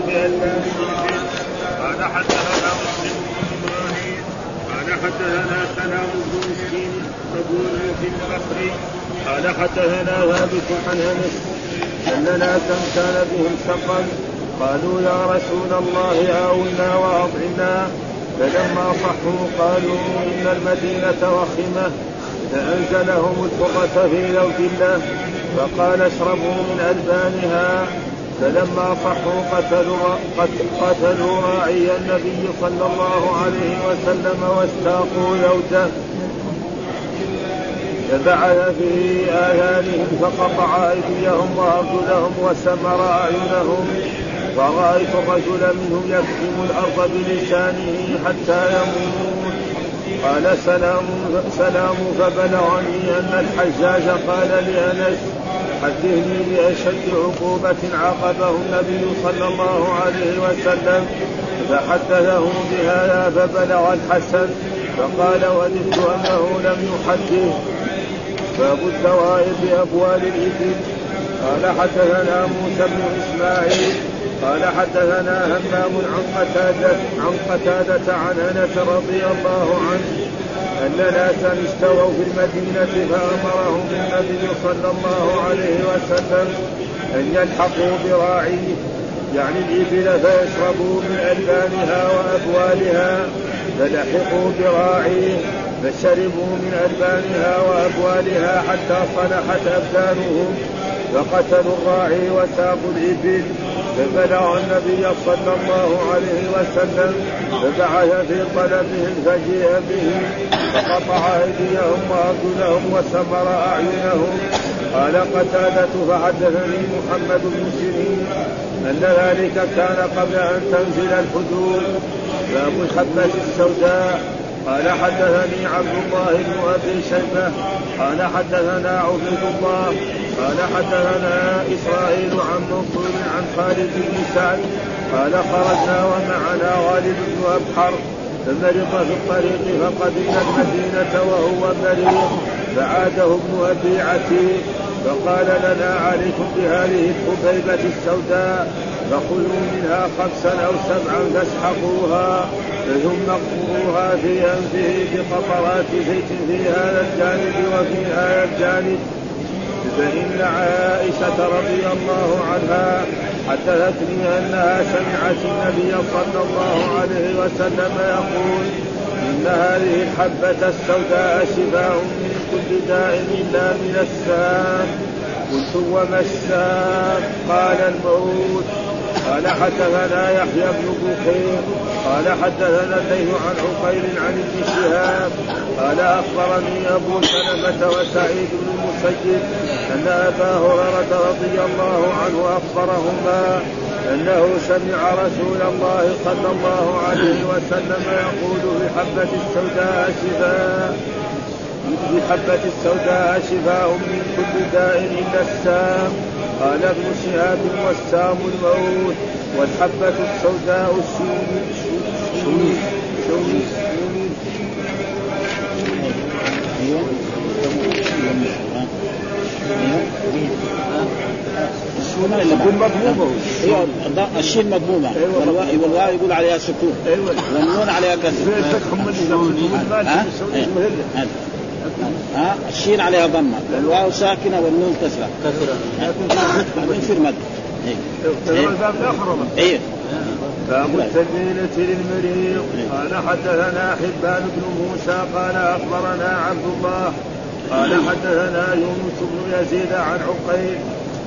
بألبان قال حدثنا مسلم بن إبراهيم قال حدثنا سلام بن مسكين رجل في البصري قال حدثنا ثابت عن أنس ان ناسا كان بهم سقم قالوا يا رسول الله آونا وأطعنا. فلما صحوا قالوا إن المدينة وخمة فأنزلهم الفرة في لوج الله. فقال اشربوا من ألبانها. فلما صحوا قتلوا, قتلوا راعي النبي صلى الله عليه وسلم واستاقوا لوجه فبعث في آذانهم فقطع أيديهم وأرجلهم وسمر أعينهم. ورأيت الرجل منهم يكتم الأرض بلسانه حتى يموت. قال سلام سلام. فبلغني أن الحجاج قال لأنس حدثني بأشد عقوبة عاقبه النبي صلى الله عليه وسلم. فحدثه بهذا فبلغ الحسن فقال وددت أنه لم يحدث. باب الدواء بأبوال الإبل. قال حدثنا موسى بن إسماعيل. قال حدثنا همام عن قتادة عن قتادة عن أنس رضي الله عنه. أن ناسا استووا في المدينة فأمرهم النبي صلى الله عليه وسلم أن يلحقوا براعيه يعني الإبل فيشربوا من ألبانها وأبوالها فلحقوا براعيه فشربوا من ألبانها وأبوالها حتى صلحت أبدانهم فقتلوا الراعي وساقوا الإبل فبلغ النبي صلى الله عليه وسلم فبعث في طلبهم فجيء به فقطع أيديهم وأرجلهم وسمر أعينهم. قال قتادة فحدثني محمد بن سيرين أن ذلك كان قبل أن تنزل الحدود. باب الحبة السوداء. قال حدثني عبد الله بن أبي شيبة. قال حدثنا عبيد الله. قال حدثنا إسرائيل عن منصور عن خالد بن سعد. قال خرجنا ومعنا غالب بن أبحر. فمرض في الطريق فقدمنا المدينة وهو مريض فعاده ابن أبي عتيق فقال لنا عليكم بهذه الحبيبة السوداء فخذوا منها خمسا أو سبعا فاسحقوها ثم اقفروها في أنفه بقطرات زيت في هذا الجانب وفي هذا الجانب. فإن عائشة رضي الله عنها حدثتني أنها سمعت النبي صلى الله عليه وسلم يقول إن هذه الحبة السوداء شفاء من كل داء إلا من السام. قلت وما السام؟ قال الموت. قال حدثنا يحيى بن بكير قال حدثنا الليث عن عقيل عن ابن شهاب قال أخبرني أبو سلمة وسعيد بن المسيب أن أبا هريرة رضي الله عنه أخبرهما أنه سمع رسول الله صلى الله عليه وسلم يقول في حبه السوداء شفاء بحبة السوداء شفاء من كل داء إلا السام. قال ابن شهاب والسام الموت والحبة السوداء الشوم شوم شوم تكون مضمومة. الشين مضمومه والواو يقول عليها سكون. والنون عليها كسر. ها؟ الشين عليها ضمة. والواو ساكنة والنون كسرة. كسرة. يصير مد. الباب الآخر أيوه باب التجميلة للمريض قال حدثنا حبان بن موسى قال أخبرنا عبد الله. قال حدثنا يونس بن يزيد عن عقيل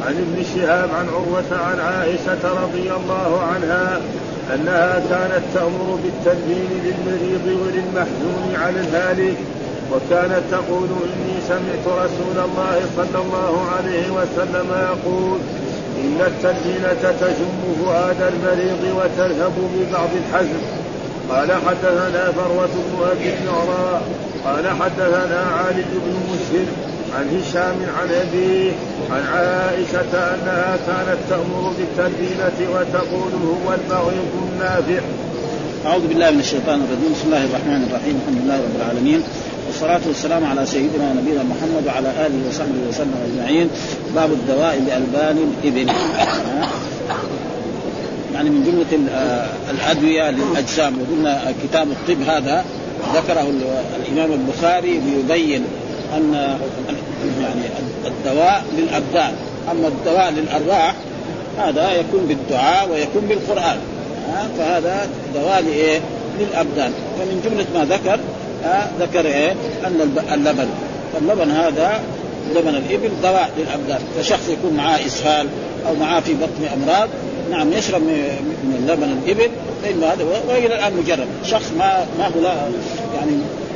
عن ابن شهاب عن عروة عن عائشة رضي الله عنها أنها كانت تأمر بالتنبيه للمريض وللمحزون على الهالك وكانت تقول إني سمعت رسول الله صلى الله عليه وسلم يقول إن التنبيلة تجم فؤاد المريض وتذهب ببعض الحزن قال حدثنا فروة بن أبي النعراء قال حدثنا خالد بن مسلم عن هشام عن أبيه عن عائشة أنها كانت تأمر بالتنبيلة وتقول هو المغيظ النافع. أعوذ بالله من الشيطان الرجيم. بسم الله الرحمن الرحيم. الحمد لله رب العالمين. والصلاة والسلام على سيدنا ونبينا محمد وعلى آله وصحبه وسلم أجمعين. باب الدواء بألبان الإبل. يعني من جملة الأدوية للأجسام. وقلنا كتاب الطب هذا ذكره الإمام البخاري ليبين أن يعني الدواء للأبدان. أما الدواء للأرواح هذا يكون بالدعاء ويكون بالقرآن. فهذا دواء لإيه؟ للأبدان. ومن جملة ما ذكر ذكر إيه؟ أن اللبن. فاللبن هذا لبن الإبل دواء للأبدان. فشخص يكون معاه إسهال أو معاه في بطن أمراض نعم يشرب من لبن الإبل لأنه هذا وإلى الآن مجرب شخص ما ما هو لا يعني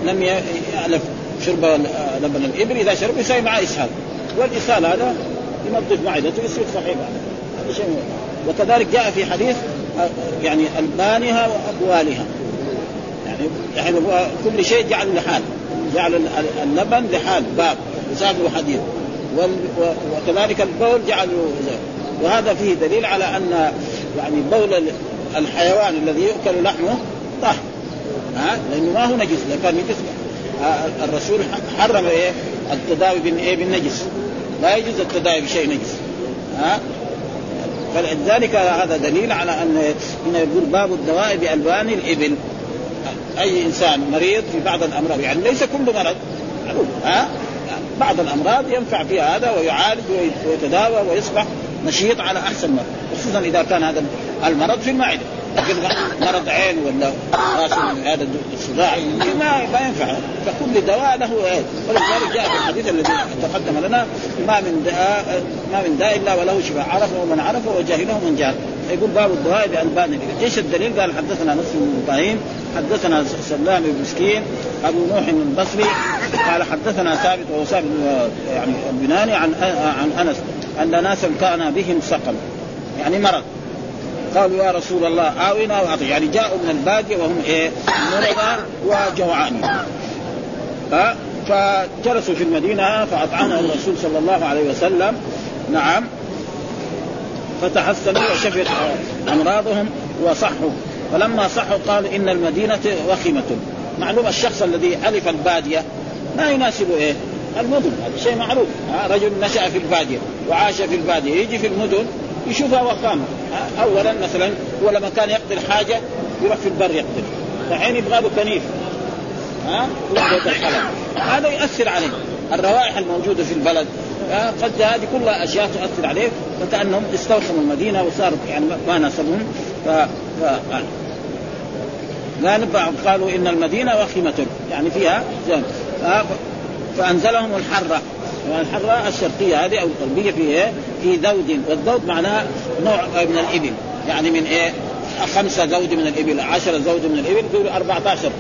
لم يألف شرب لبن الإبل إذا شرب يسوي معه إسهال. والإسهال هذا ينظف معدته يصير صحيح. هذا شيء وكذلك جاء في حديث يعني ألبانها وابوالها يعني يعني كل شيء جعل لحال جعل اللبن لحال باب وزاد حديث وكذلك البول جعله وهذا فيه دليل على أن يعني بول الحيوان الذي يؤكل لحمه طاهر ها؟ لأنه ما هو نجس اذا كان نجس. الرسول حرم إيه؟ التداوي بالايه بالنجس. لا يجوز التداوي بشيء نجس. ها؟ فلذلك هذا دليل على أن هنا يقول باب الدواء بألوان الإبل. أي إنسان مريض في بعض الأمراض يعني ليس كل مرض ها؟ بعض الأمراض ينفع فيها هذا ويعالج ويتداوى ويصبح نشيط على أحسن مرض خصوصا إذا كان هذا المرض في المعدة لكن مرض عين ولا راس هذا الصداع ما ما ينفع فكل دواء له عين ولذلك جاء في الحديث الذي تقدم لنا ما من داء ما من داء إلا وله شفاء عرفه من عرفه وجهله من جهل. يقول باب الدواء بألبان إيش الدليل؟ قال حدثنا نصر بن إبراهيم حدثنا سلام بن مسكين أبو نوح البصري قال حدثنا ثابت وهو ثابت يعني البناني عن عن أنس أن ناسا كان بهم سقم يعني مرض. قالوا يا رسول الله آونا وأعطي. يعني جاءوا من البادية وهم إيه؟ مرضى وجوعان. فجلسوا في المدينة فأطعمهم الرسول صلى الله عليه وسلم. نعم. فتحسنوا وشفت أمراضهم وصحوا. فلما صحوا قال إن المدينة وخمة معلوم الشخص الذي ألف البادية ما يناسب إيه؟ المدن هذا شيء معروف. رجل نشأ في البادية وعاش في البادية يجي في المدن يشوفها وخامة أولا مثلا هو لما كان يقضي الحاجة يروح في البر يقضي الحين يبغى له كنيف. ها هذا يؤثر عليه. الروائح الموجودة في البلد. قد هذه كلها أشياء تؤثر عليه فكأنهم استوخموا المدينة وصاروا يعني ما ناسبهم. ف... ف... قال قالوا إن المدينة وخيمة يعني فيها زين. فأنزلهم الحرة. والحره الشرقية هذه أو الغربية في إيه؟ في ذود والذود معناه نوع من الإبل. يعني من إيه؟ خمسة زود من الإبل عشرة زود من الإبل يقول 14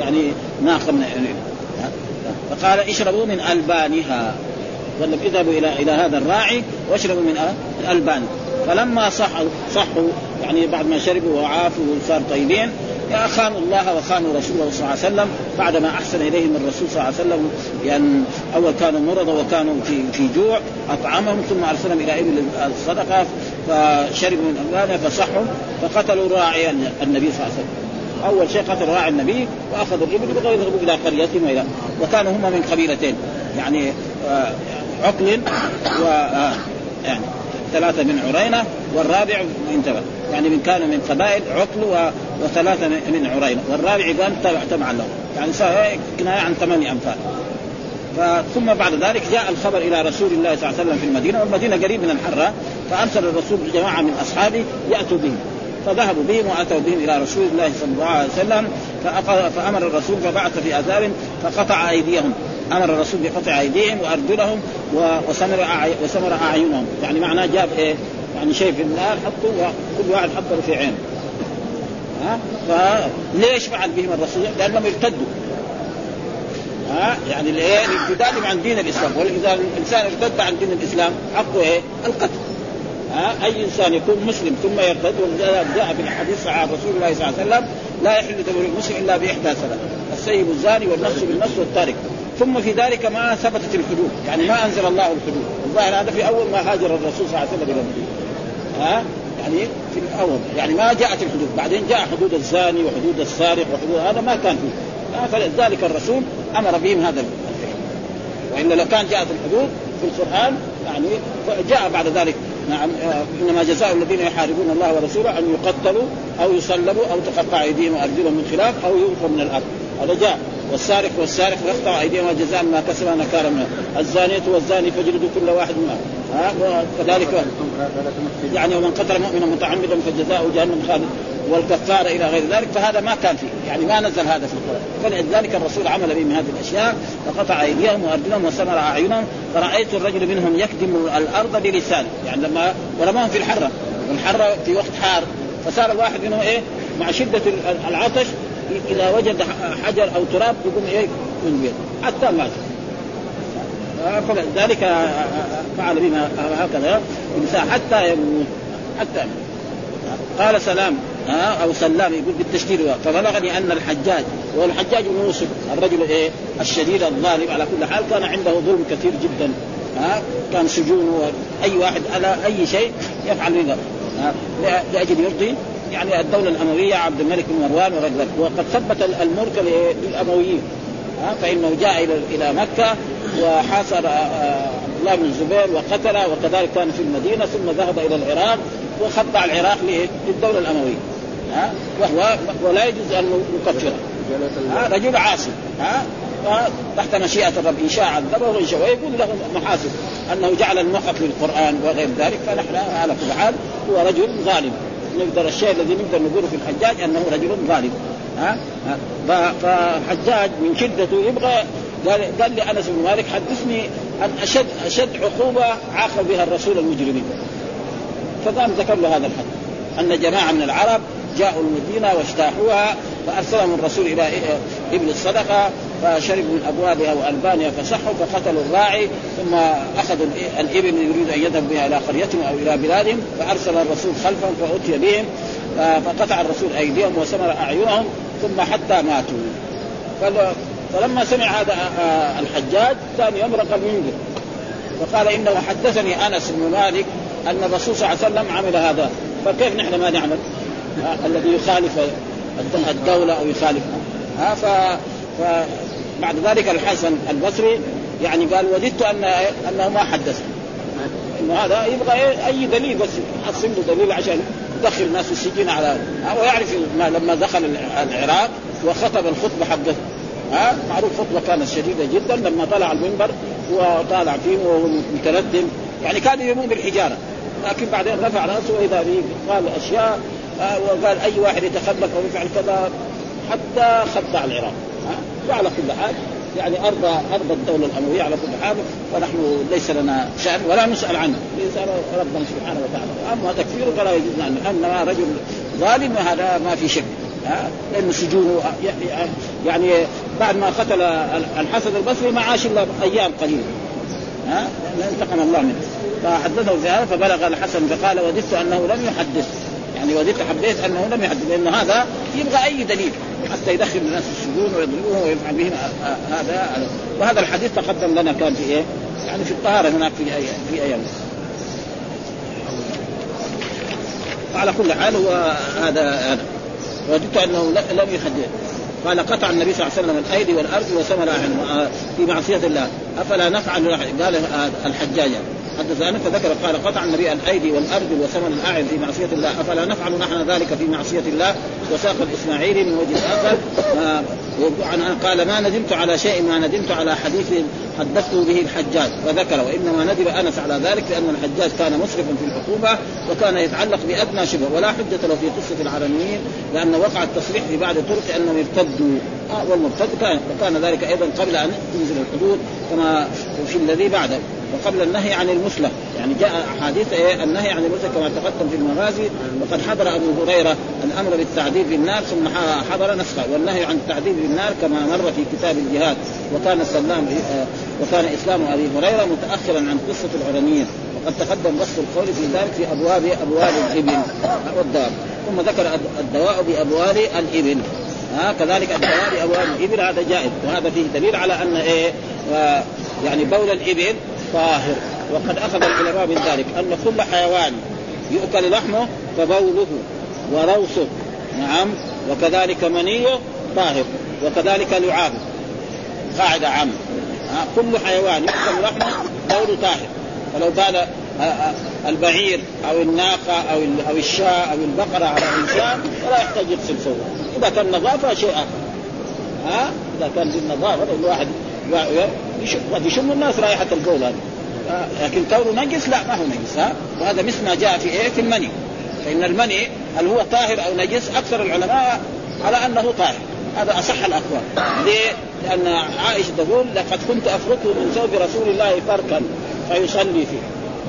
يعني ناقة من الإبل. فقال اشربوا من ألبانها. قال اذهبوا إلى إلى هذا الراعي واشربوا من البان فلما صحوا صحوا يعني بعد ما شربوا وعافوا وصار طيبين خانوا الله وخانوا رسوله صلى الله عليه وسلم بعدما أحسن إليهم الرسول صلى الله عليه وسلم يعني أول كانوا مرضى وكانوا في في جوع أطعمهم ثم أرسلهم إلى إبل الصدقة فشربوا من اموالها فصحوا فقتلوا راعي النبي صلى الله عليه وسلم. أول شيء قتل راعي النبي وأخذوا الإبل وبغوا يذهبوا إلى قريتهم والى وكانوا هم من قبيلتين يعني آه عقل و آه يعني ثلاثة من عرينة والرابع من يعني من كانوا من قبائل عقل و... وثلاثة من عرينة والرابع قال تبع له. يعني صار كناية عن ثمانية أنفال ثم بعد ذلك جاء الخبر إلى رسول الله صلى الله عليه وسلم في المدينة والمدينة قريب من الحرة فأرسل الرسول جماعة من أصحابه يأتوا بهم. فذهبوا بهم وأتوا بهم إلى رسول الله صلى الله عليه وسلم فأمر الرسول فبعث في اثار فقطع أيديهم. أمر الرسول بقطع أيديهم وأرجلهم وسمر وسمر أعينهم. يعني معناه جاب إيه؟ يعني شيء في النار حطوا وكل واحد حطه في عينه ها؟ فليش فعل بهم الرسول؟ لأنهم ارتدوا. ها؟ يعني الايه؟ الارتداد عن دين الإسلام. واذا الإنسان ارتد عن دين الإسلام حقه إيه؟ القتل. ها؟ أي إنسان يكون مسلم ثم يرتد جاء في الحديث عن رسول الله صلى الله عليه وسلم لا يحل دم المسلم إلا بإحدى ثلاث السيب الزاني والنفس بالنفس والتارك ثم في ذلك ما ثبتت الحدود يعني ما أنزل الله الحدود. الظاهر هذا في أول ما هاجر الرسول صلى الله عليه وسلم إلى المدينة. ها؟ يعني في الأول. يعني ما جاءت الحدود. بعدين جاء حدود الزاني وحدود السارق وحدود هذا ما كان فيه. فلذلك الرسول أمر بهم هذا الفعل. والا لو كان جاءت الحدود في القرآن يعني جاء بعد ذلك. نعم آه، إنما جزاء الذين يحاربون الله ورسوله أن يقتلوا أو يصلبوا أو تقطع أيديهم وأرجلهم من خلاف أو يلقوا من الأرض. هذا جاء. والسارق والسارق يقطع أيديهم جزاء ما كسب نكالا من الزانية والزاني فجلدوا كل واحد منهم. ها وكذلك يعني ومن قتل مؤمنا متعمدا فجزاؤه جهنم خالد والكفاره إلى غير ذلك فهذا ما كان فيه يعني ما نزل هذا في القرآن. فلذلك الرسول عمل به من هذه الأشياء فقطع أيديهم وأرجلهم وسمر أعينهم فرأيت الرجل منهم يكدم الأرض بلسانه يعني لما ورماهم في الحرة والحرة في وقت حار فصار الواحد منهم إيه؟ مع شدة العطش اذا وجد حجر أو تراب يقوم إيه؟ حتى مات فلذلك فعل بما هكذا حتى يموت حتى قال سلام أو سلام يقول بالتشديد فبلغني أن الحجاج والحجاج بن يوسف الرجل إيه؟ الشديد الظالم على كل حال كان عنده ظلم كثير جدا ها كان سجون أي واحد على أي شيء يفعل به لأجل يرضي يعني الدولة الأموية عبد الملك بن مروان ورجل وقد ثبت الملك للأمويين فإنه جاء إلى مكة وحاصر عبد الله بن الزبير وقتله وكذلك كان في المدينة ثم ذهب إلى العراق وخضع العراق للدولة الأموية. ها؟ وهو ولا يجوز أن نكفره رجل عاصي ها؟ تحت مشيئة الرب إن شاء عذبه وإن شاء ويقول له محاسب أنه جعل المحق للقرآن وغير ذلك. فنحن على كل حال هو رجل ظالم. نقدر الشيء الذي نقدر نقوله في الحجاج أنه رجل ظالم. ها؟ فحجاج من شدته يبغى قال قال لانس بن مالك حدثني عن أشد أشد عقوبة عاقب بها الرسول المجرمين. فقام ذكر له هذا الحديث. أن جماعة من العرب جاءوا المدينة واجتاحوها فأرسلهم الرسول إلى ابن الصدقة فشربوا من أبوابها وألبانها فصحوا فقتلوا الراعي ثم أخذوا الإبل يريد أن يذهب بها إلى قريتهم أو إلى بلادهم فأرسل الرسول خلفهم فأتي بهم. فقطع الرسول أيديهم وسمر أعينهم ثم حتى ماتوا. فلما سمع هذا الحجاج ثاني يوم ينذر فقال إنه حدثني أنس بن مالك أن الرسول صلى الله عليه وسلم عمل هذا. فكيف نحن ما نعمل؟ الذي يخالف الدولة أو يخالف. ها ف... فبعد ذلك الحسن البصري يعني قال وددت أن أنه ما حدث. إنه هذا يبغى أي دليل بس يحصل له دليل عشان يدخل الناس السجين على ويعرف لما دخل العراق وخطب الخطبة حقته ها؟ معروف خطبه كانت شديدة جدا لما طلع المنبر وطالع فيه وهو متردم يعني كان يرمون بالحجارة لكن بعدين رفع رأسه وإذا به قال أشياء آه، وقال أي واحد يتخلف أو يفعل كذا حتى خضع العراق وعلى كل حال يعني ارض ارض الدولة الأموية على كل حال فنحن ليس لنا شأن ولا نسأل عنه. يسال ربنا سبحانه وتعالى أما تكفيره فلا يجوز عنه انما رجل ظالم هذا ما في شك. ها؟ لأنه سجونه يعني بعد ما قتل الحسن البصري ما عاش إلا أيام قليلة. ها؟ انتقم الله منه. فحدثه في هذا فبلغ الحسن فقال وددت أنه لم يحدث. يعني وددت حبيت أنه لم يحدث لأنه هذا يبغى أي دليل حتى يدخل الناس السجون ويضربوهم ويفعل بهم هذا. وهذا الحديث تقدم لنا كان في إيه؟ يعني في الطهارة هناك في في أيام. على كل حال هو هذا هذا وددت أنه لم يحدث قال قطع النبي صلى الله عليه وسلم الأيدي والأرض وسمر في معصية الله. أفلا نفعل؟ قال الحجاج. حدث عنه فذكر قال قطع النبي الأيدي والأرض وثمن الأعين في معصية الله. أفلا نفعل نحن ذلك في معصية الله؟ وساق الاسماعيلي من وجه آخر. قال ما ندمت على شيء ما ندمت على حديث حدثته به الحجاج. وذكر وإنما ندم أنس على ذلك لأن الحجاج كان مسرفا في العقوبة وكان يتعلق بأدنى شبه. ولا حجة له في قصة العالميين لأن وقع التصريح في بعض الطرق أنهم ارتدوا. آه والمرتد كان وكان ذلك أيضا قبل أن تنزل الحدود كما في الذي بعده. وقبل النهي عن المثلى يعني جاء احاديث إيه؟ النهي عن المثلى كما تقدم في المغازي وقد حضر أبو هريرة الأمر بالتعذيب بالنار ثم حضر نسخة والنهي عن التعذيب بالنار كما مر في كتاب الجهاد. وكان سلام وكان إسلام أبي هريرة متاخرا عن قصة العرنيه وقد تقدم بسط القول في ذلك في أبواب أبواب الإبل والدار ثم ذكر الدواء بأبواب الإبل. ها كذلك الدواء بأبواب الإبل هذا جائز. وهذا فيه دليل على أن إيه؟ يعني بول الإبل طاهر. وقد أخذ العلماء من ذلك أن كل حيوان يؤكل لحمه فبوله وروثه نعم. وكذلك منية طاهر. وكذلك لعابه قاعدة عامة. كل حيوان يؤكل لحمه بوله طاهر. فلو بال البعير أو الناقة أو أو الشاة أو البقرة على الإنسان فلا يحتاج يغسل ثوبه إذا كان نظافة شيء آخر. ها؟ إذا كان للنظافه الواحد قد يشم الناس رائحة البول هذه لكن كونه نجس؟ لا ما هو نجس ها؟ وهذا مثل ما جاء في آية في المني. فإن المني هل هو طاهر أو نجس؟ أكثر العلماء على أنه طاهر. هذا أصح الأقوال. ليه؟ لأن عائشة تقول لقد كنت أفركه من ثوب رسول الله فركا فيصلي فيه.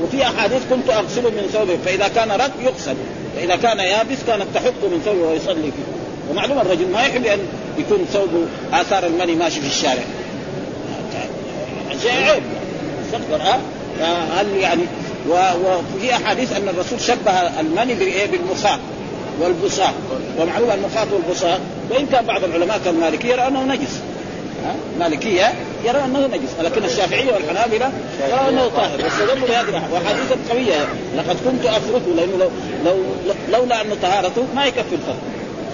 وفي أحاديث كنت أغسله من ثوبه فإذا كان رد يغسل. فإذا كان يابس كانت تحط من ثوبه ويصلي فيه. ومعلوم الرجل ما يحب أن يكون ثوبه آثار المني ماشي في الشارع. شيء عيب ها هل يعني وفي أحاديث أن الرسول شبه المني بالمخاط والبصاق. ومعلوم المخاط والبصاق وإن كان بعض العلماء كالمالكية يرى انه نجس مالكية يرى أنه نجس لكن الشافعية والحنابلة يرى أنه طاهر. واستدلوا بهذه وأحاديث قوية. لقد كنت أفركه لأنه لو, لو لولا انه طهارته ما يكفي الفرق.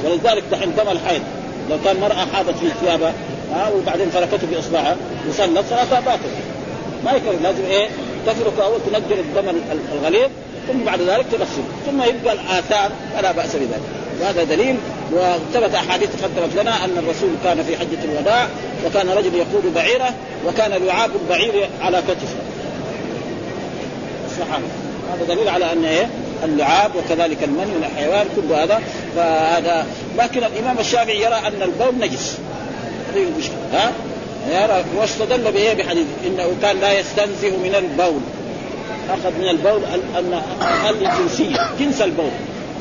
ولذلك دحين دم الحيض لو كان مرأة حاضت في ثيابها ها وبعدين فركته باصبعها وصلت صلاتها باطله ما يكفي لازم إيه تفرك أول تنجر الدم الغليظ ثم بعد ذلك تغسل ثم يبقى الآثار فلا بأس بذلك. وهذا دليل وثبت أحاديث تقدمت لنا أن الرسول كان في حجة الوداع وكان رجل يقود بعيره وكان لعاب البعير على كتفه. الصحابه هذا دليل على أن إيه اللعاب وكذلك المني من الحيوان كل هذا فهذا. لكن الإمام الشافعي يرى أن البول نجس. هذه المشكلة ها؟ واستدل به بحديث إنه كان لا يستنزه من البول. أخذ من البول ان الجنسية جنس البول.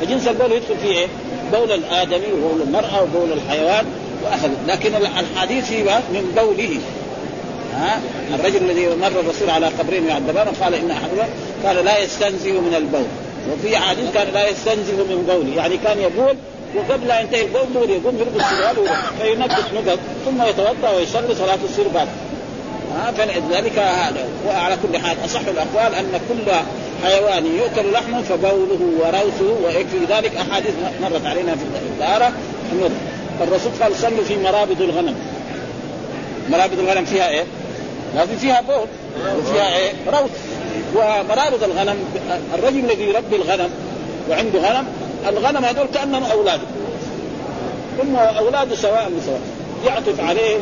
فجنس البول يدخل فيه إيه؟ بول الآدمي وبول المرأة وبول الحيوان واخذ لكن الحديث فيه من بوله. ها؟ الرجل الذي مر الرسول على قبرين يعذبان قال إن احدهما قال لا يستنزه من البول. وفي حديث كان لا يستنزه من بوله. يعني كان يقول وقبل لا ينتهي البول يقوم يلبس سروال فينقص نقط ثم يتوضأ ويصلي صلاة بعد. ها فلذلك هذا. وعلى كل حال أصح الأقوال أن كل حيوان يؤكل لحمه فبوله وروثه ويكفي ذلك أحاديث مرت علينا في الطهاره الرسول قال صلوا في مرابض الغنم. مرابض الغنم فيها إيه؟ لازم فيها بول. وفيها إيه؟ روث ومرابض الغنم الرجل الذي يربي الغنم وعنده غنم الغنم هذول كأنهم اولاده هم اولاده سواء بسواء يعطف عليهم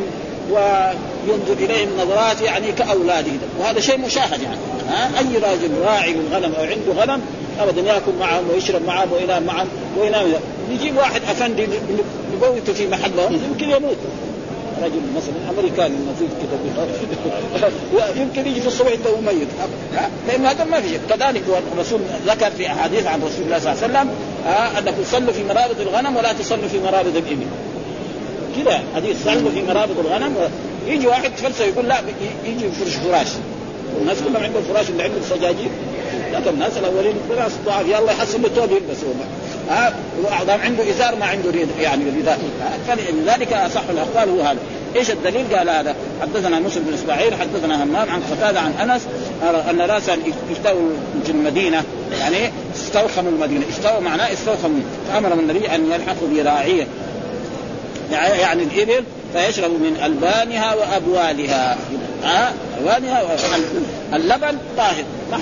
وينظر إليهم نظرات يعني كاولاده وهذا شيء مشاهد يعني. ها؟ أي راجل راعي للغنم أو عنده غنم ابدا يأكل معهم ويشرب معهم وينام معهم وينام يجيب واحد أفندي يبوته في محله يمكن يموت. رجل مثلا أمريكاني نظيف كذا يمكن يجي في الصبح تو ميت. لأن هذا ما في. كذلك الرسول ذكر في أحاديث عن رسول الله صلى الله عليه وسلم انكم صلوا في مرابض الغنم ولا تصلوا في مرابض الإبل. كذا حديث صلوا في مرابض الغنم. يجي واحد فلسفه يقول لا يجي يفرش فراش. والناس كلهم عندهم فراش اللي عندهم سجاجيد لكن الناس الأولين ناس ضعاف. يلا يحسن له ثوب يلبس ها وأعظم عنده إزار ما عنده يعني رداء فلذلك أصح الأقوال هو هذا. إيش الدليل؟ قال هذا. حدثنا مسلم بن إسماعيل حدثنا همام عن قتادة عن أنس أن ناسا استووا في المدينة يعني استوخموا المدينة. استوى معناه استوخموا. فأمر النبي أن يلحقوا براعيه يعني الإبل فيشرب من ألبانها وأبوالها. ها؟ ابوالها اللبن طاهر. ما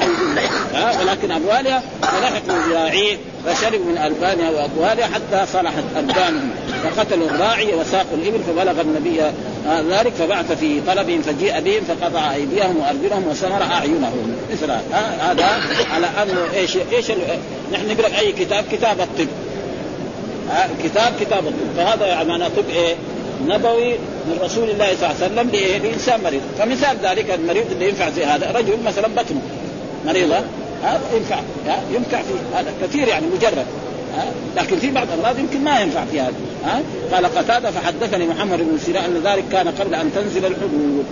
ولكن أبوالها فلحقوا براعيه فشربوا من ألبانها وابوالها حتى صلحت البانهم فقتلوا الراعي وساقوا الإبل فبلغ النبي ذلك فبعث في طلبهم فجيء بهم فقطع أيديهم وأرجلهم وسمر أعينهم. مثل هذا على انه إيش إيش نحن نقرأ أي كتاب؟ كتاب الطب. كتاب كتاب الطب. فهذا يعني معناه طب إيه؟ نبوي من رسول الله صلى الله عليه وسلم لإنسان مريض. فمثال ذلك المريض اللي ينفع زي هذا رجل مثلا بطنه مريضة. هذا ينفع. ينفع في هذا. كثير يعني مجرد. لكن في بعض الأمراض يمكن ما ينفع في هذا. ها؟ قال قتادة فحدثني محمد بن سيران أن ذلك كان قبل أن تنزل الحدود.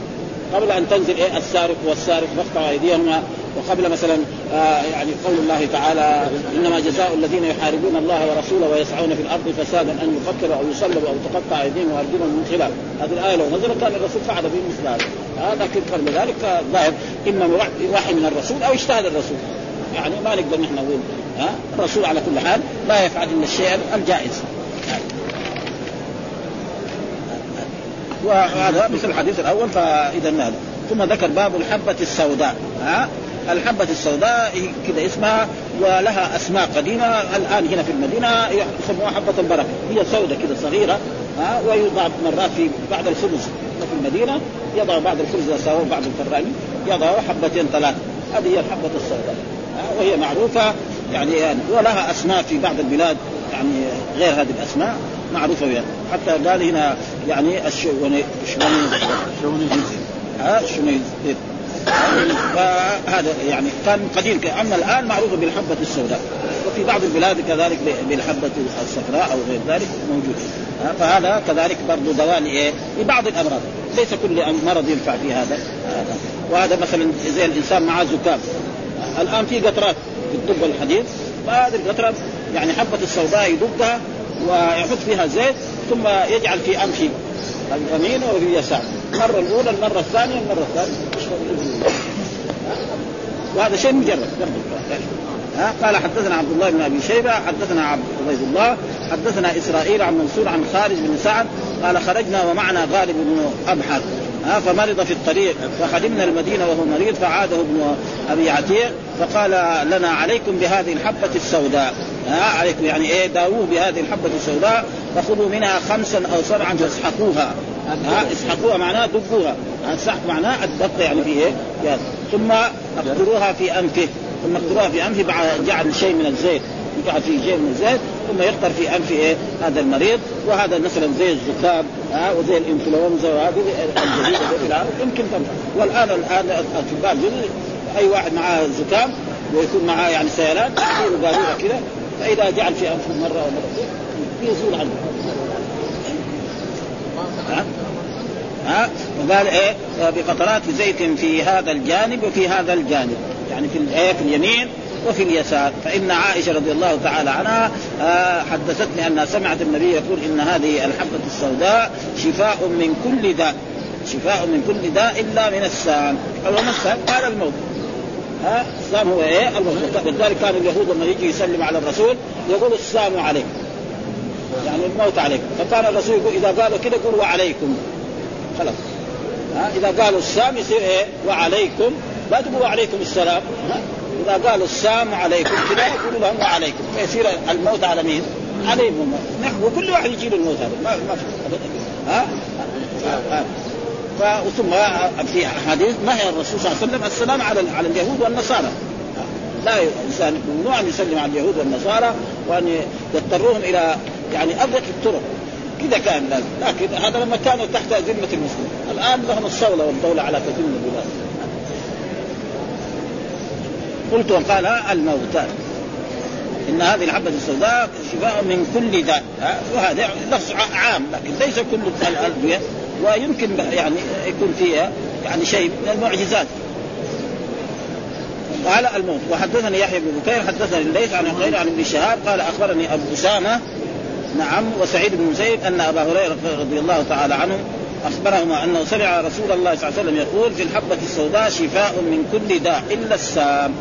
قبل أن تنزل إيه؟ السارق والسارق فاقطعوا أيديهما. وقبل مثلا آه يعني قول الله تعالى إنما جزاء الذين يحاربون الله ورسوله ويسعون في الأرض فسادا أن يقتلوا أو يصلبوا أو تقطع أيديهم وأرجلهم من خلاف. هذه الآية لو نزلت كان الرسول فعل به مثل هذا. لكن قبل ذلك فالظاهر إما وحي من الرسول أو اجتهد الرسول. يعني ما نقدر نحن نقول ها؟ الرسول على كل حال لا يفعل إلا الشيء الجائز. وهذا مثل الحديث الأول فإذا ثم ذكر باب الحبة السوداء ها؟ الحبة السوداء كذا اسمها ولها أسماء قديمة الآن هنا في المدينة يسموها حبة البركة. هي سوداء كذا صغيرة ها ويوضع مرات في بعد الخبز في المدينة يضع بعد الخبز ساووا بعض الفراني يضع حبتين ثلاث هذه هي الحبة السوداء وهي معروفة يعني, يعني ولها أسماء في بعض البلاد يعني غير هذه الأسماء معروفة بها. حتى قال هنا يعني الشونيز ها الشونيز فهذا يعني كان قديم أما الآن معروفه بالحبة السوداء. وفي بعض البلاد كذلك بالحبة الصفراء أو غير ذلك موجود. فهذا كذلك برضه دواء لايه؟ لبعض الأمراض. ليس كل مرض ينفع في هذا. وهذا مثلا زي الإنسان معاه زكام الآن في قطرات في الطب الحديث فهذه القطره يعني حبة السوداء يدقها ويحط فيها زيت ثم يجعل في انفه اليمين وفي اليسار المرة الأولى المرة الثانية المرة الثالثة. وهذا شيء مجرد. ها قال حدثنا عبد الله بن أبي شيبة حدثنا عبد الله حدثنا إسرائيل عن منصور عن خالد بن سعد قال خرجنا ومعنا غالب بن ابحر ها فمرض في الطريق فقدمنا المدينة وهو مريض فعاده ابن أبي عتيق فقال لنا عليكم بهذه الحبة السوداء. ها عليكم يعني إيه داووه بهذه الحبة السوداء فخذوا منها خمسا أو سبعا فاسحقوها. ها اسحقوها معناها دقوها. السحق معناه الدق يعني في إيه؟ ثم اقدروها في أنفه. ثم اقدروها في أنفه بعد جعل شيء من الزيت. يقع في شيء من الزيت ثم يقطر في انف إيه؟ هذا المريض. وهذا مثلا زي الزكام ها وزي الإنفلونزا وهذه الجديدة يمكن تنفع والآن الآن الأطباء أي واحد معاه زكام ويكون معاه يعني سيلان يصير قالوا كذا فإذا جعل في أنفه مرة أو مرتين يزول عنه. ها وقال إيه بقطرات زيت في هذا الجانب وفي هذا الجانب. يعني في الايه في اليمين وفي اليسار. فإن عائشة رضي الله تعالى عنها آه، حدثتني أنها سمعت النبي يقول إن هذه الحبة السوداء شفاء من كل داء. شفاء من كل داء إلا من السام. وما السام قال الموت. ها السام هو إيه؟ الموت. ولذلك كان اليهود لما يجي يسلم على الرسول يقول السلام عليكم يعني الموت عليكم فكان الرسول يقول إذا قالوا كده يقول وعليكم. خلاص. ها؟ إذا قالوا السام يصير إيه؟ وعليكم. لا تقولوا عليكم السلام. ها إذا قالوا السلام عليكم كذا يقولوا لهم وعليكم. فيصير الموت على مين؟ عليهم وكل واحد يجي له الموت هذا. ما ما في ها؟ ثم في حديث نهى الرسول صلى الله عليه وسلم السلام على على اليهود والنصارى. لا الإنسان ممنوع أن يسلم على اليهود والنصارى وأن يضطروهم إلى يعني اضيق الطرق. كذا كان لازم لكن هذا لما كانوا تحت ذمه المسلمين. الآن لهم الصولة والدولة على كثير من البلاد قلت وقال الموتى. إن هذه الحبة السوداء شفاء من كل داء وهذا لفظ عام لكن ليس كل الأدوية ويمكن يعني يكون فيها يعني شيء من المعجزات. قال الموت. وحدثني يحيى بن بكير حدثني الليث عن عقيل عن ابن شهاب قال أخبرني أبو أسامة نعم وسعيد بن زيد أن أبا هريرة رضي الله تعالى عنه أخبرهما أنه سمع رسول الله صلى الله عليه وسلم يقول في الحبة السوداء شفاء من كل داء إلا السام.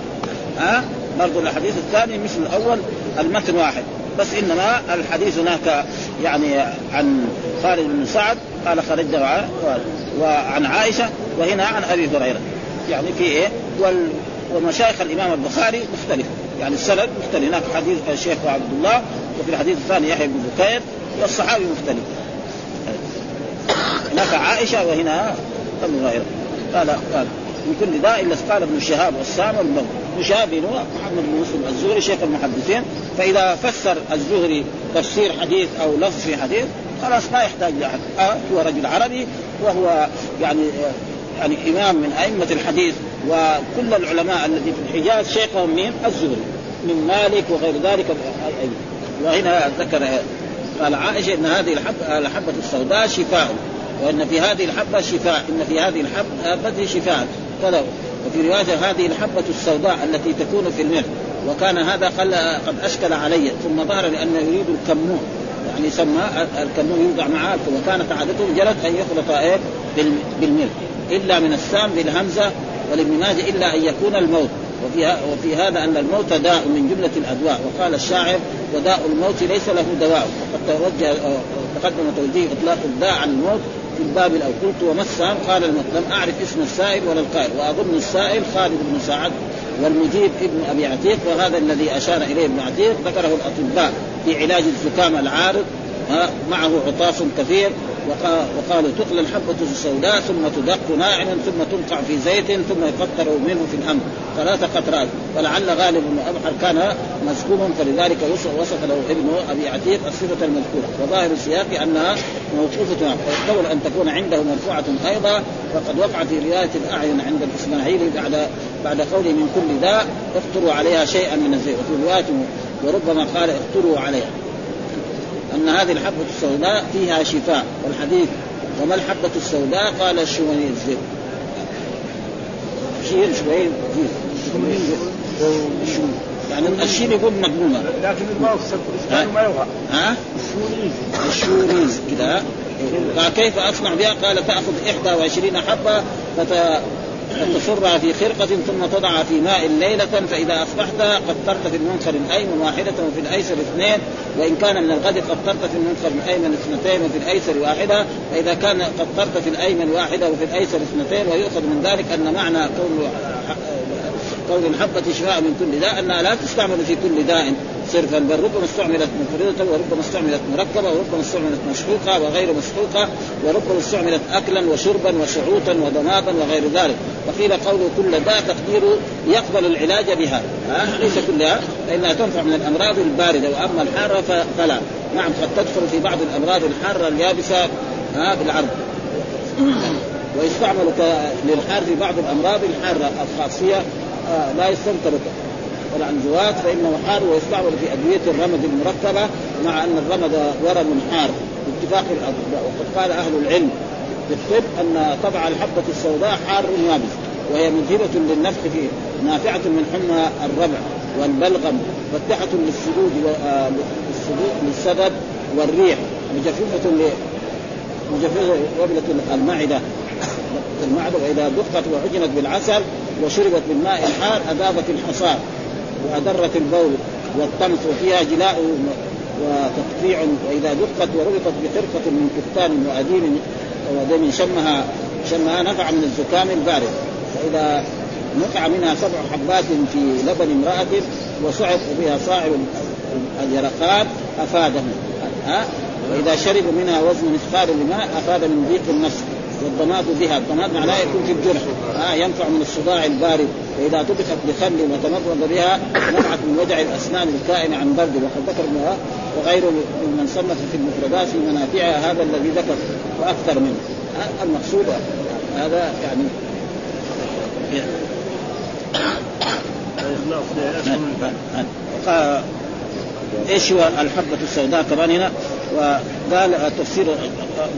ها؟ برضو الحديث الثاني مثل الأول المتن واحد. بس إنما الحديث هناك يعني عن خالد بن سعد قال خرجنا وعن عائشة وهنا عن أبي هريرة. يعني في إيه؟ وال ومشايخ الإمام البخاري مختلفه يعني السند مختلف. هناك حديث الشيخ عبد الله وفي الحديث الثاني يحيى بن بكير والصحابي مختلف. هناك عائشة وهنا ابو هريره قال قال من كل داء إلا قال ابن شهاب والسام والموت ابن شهاب هو محمد بن مسلم الزهري شيخ المحدثين. فإذا فسر الزهري تفسير حديث أو لفظ في حديث خلاص ما يحتاج لأحد. آه هو رجل عربي وهو يعني يعني إمام من أئمة الحديث وكل العلماء الذي في الحجاز شيخهم مين؟ الزهري. من مالك وغير ذلك وهنا ذكر قال عائشة إن هذه الحبة السوداء شفاء وإن في هذه الحبة شفاء إن في هذه الحبة شفاء. كذا. وفي رواية هذه الحبة السوداء التي تكون في الملح وكان هذا قد أشكل علي. ثم ظهر لأنه يريد الكمون. يعني يسمى الكمون يوضع معاه وكانت عادته جرت أن يخلط إيه؟ بالملح إلا من السام بالهمزة ولابن ماجه إلا أن يكون الموت. وفي وفي هذا أن الموت داء من جملة الأدواء. وقال الشاعر وداء الموت ليس له دواء. وقد توجه تقدم توجيه إطلاق الداء عن الموت في الباب الأول. قلت وما السام قال لم أعرف اسم السائل ولا القائل. وأظن السائل خالد بن سعد والمجيب ابن أبي عتيق وهذا الذي أشار إليه ابن عتيق ذكره الأطباء في علاج الزكام العارض معه عطاس كثير وقالوا تقلى الحبة السوداء ثم تدق ناعما ثم تنقع في زيت ثم يقطر منه في الأمر ثلاث قطرات ولعل غالب بن أبحر كان مسكوما فلذلك وصف له ابن أبي عتيق الصفة المذكورة. وظاهر السياق أنها موقوفة. ويحتمل أن تكون عنده مرفوعة أيضا وقد وقع في رواية الأعين عند الإسماعيلي بعد بعد قوله من كل داء اقتروا عليها شيئا من الزيت. وفي رواية وربما قال اقتروا عليها. أن هذه الحبة السوداء فيها شفاء والحديث وما الحبة السوداء؟ قال الزيت شير شوي يعني الشين يقول مضمومة. لكن الواو ما يبغى ها؟ الشوريز كذا قال كيف أصنع بها؟ قال تأخذ 21 حبة فت... تصرها في خرقة ثم تضعها في ماء ليلة فإذا أصبحت قطرت في المنخر الأيمن واحدة وفي الأيسر اثنين وإن كان من الغد قطرت في المنخر الأيمن اثنتين وفي الأيسر واحدة فإذا كان قطرت في الأيمن واحدة وفي الأيسر اثنتين ويؤخذ من ذلك أن معنى كون كون الحبة شفاء من كل داء أنها لا تستعمل في كل داء. صرفا بل ربما استعملت منفردة وربما استعملت مركبة وربما استعملت مشقوقة وغير مشقوقة وربما استعملت أكلا وشربا وشعوطا وضمادا وغير ذلك. وقيل قوله كل داء تقديره يقبل العلاج بها. ها؟ ليس كلها فإنها تنفع من الأمراض الباردة. وأما الحارة فلا. نعم قد تدخل في بعض الأمراض الحارة اليابسة ها بالعرض ويستعمل للحار في بعض الأمراض الحارة الخاصية آه لا يستنكر والعنزوات فإنه حار ويستعمل في أدوية الرمد المركبة مع أن الرمد ورم حار. باتفاق الاطباء وقد قال أهل العلم في الطب أن طبع الحبة السوداء حار يابس وهي مذهبه للنفخ فيه نافعة من حمى الربع والبلغم فتحة للسدود للسدد والريح مجففة مجففة وبلة المعدة. المعدة وإذا دقت وعجنت بالعسل وشربت بالماء الحار أذابت الحصاد وأدرت البول والطمس وفيها جلاء وتقطيع وإذا دقت وربطت بخرقة من كتان وأديم ودم شمها شمها نفع من الزكام البارد. فإذا نقع منها سبع حبات في لبن امرأة وصعب بها صاع اليرقان أفاده ها؟ وإذا شرب منها وزن مثقال الماء أفاد من ضيق النفس والضماد بها. الضماد معناه يكون في الجرح آه ينفع من الصداع البارد. واذا طبخت بخل وتمرض بها نفعت من وجع الأسنان الكائن عن برد. وقد ذكر وغيره ممن صنف في المفردات في منافعها هذا الذي ذكر وأكثر منه. آه المقصود هذا يعني إيش هو الحبة السوداء؟ كمان هنا. وقال التفسير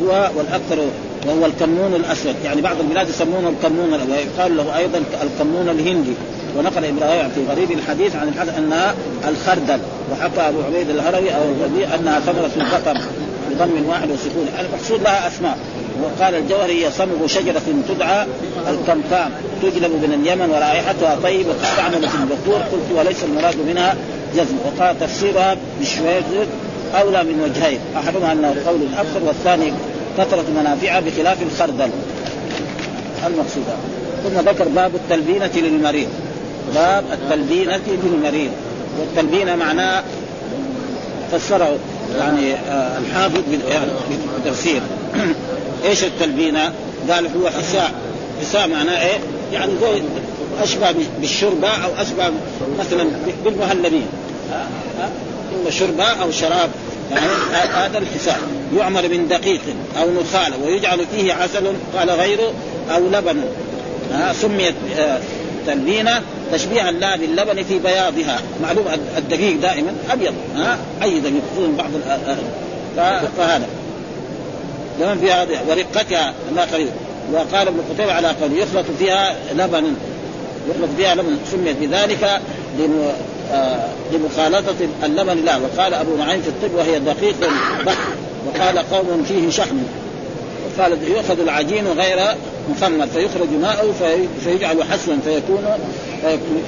هو والأكثر وهو الكمون الأسود. يعني بعض البلاد يسمونه الكمون ويقال له أيضا الكمون الهندي. ونقل إبراهيم في غريب الحديث عن الحدث انها الخردل وحكى أبو عبيد الهروي أو الربيع أنها ثمرة البقر بضم واحد وسكون المقصود لها أسماء. وقال الجوهري هي صمغ شجرة تدعى الكمكام تجلب من اليمن ورائحتها طيب وتستعمل في البخور قلت وليس المراد منها جزم. وقال تفسيرها بشوية أولى من وجهين. أحدهما أنه قول الأكثر والثاني كثرة منافعها بخلاف الخردل. المقصود. ثم ذكر باب التلبينة للمريض. باب التلبينة للمريض. والتلبينة معناه فسره يعني آه الحافظ بالتفسير إيش التلبينة؟ قال هو حساء. حساء معناه إيه؟ يعني أشبه بالشربة أو أشبه مثلا بالمهلبين. اما شربة أو شراب. يعني هذا الحساء. يعمل من دقيق أو نخاله ويجعل فيه عسل قال غيره أو لبن. سميت تلبينه تشبيها لا باللبن في بياضها. معلوم الدقيق دائما أبيض ها اي دقيق بعض فهذا. لمن فيها هذه ورقتها لا قليل وقال ابن قتيبة على قول يخلط فيها لبن. يخلط فيها لبن سميت بذلك لمخالطة اللبن لا. وقال أبو نعيم في الطب وهي دقيق بحر. وقال قوم فيه شحم. قال يؤخذ العجين غير مخمر فيخرج ماءه فيجعل حسوا فيكون فيكون,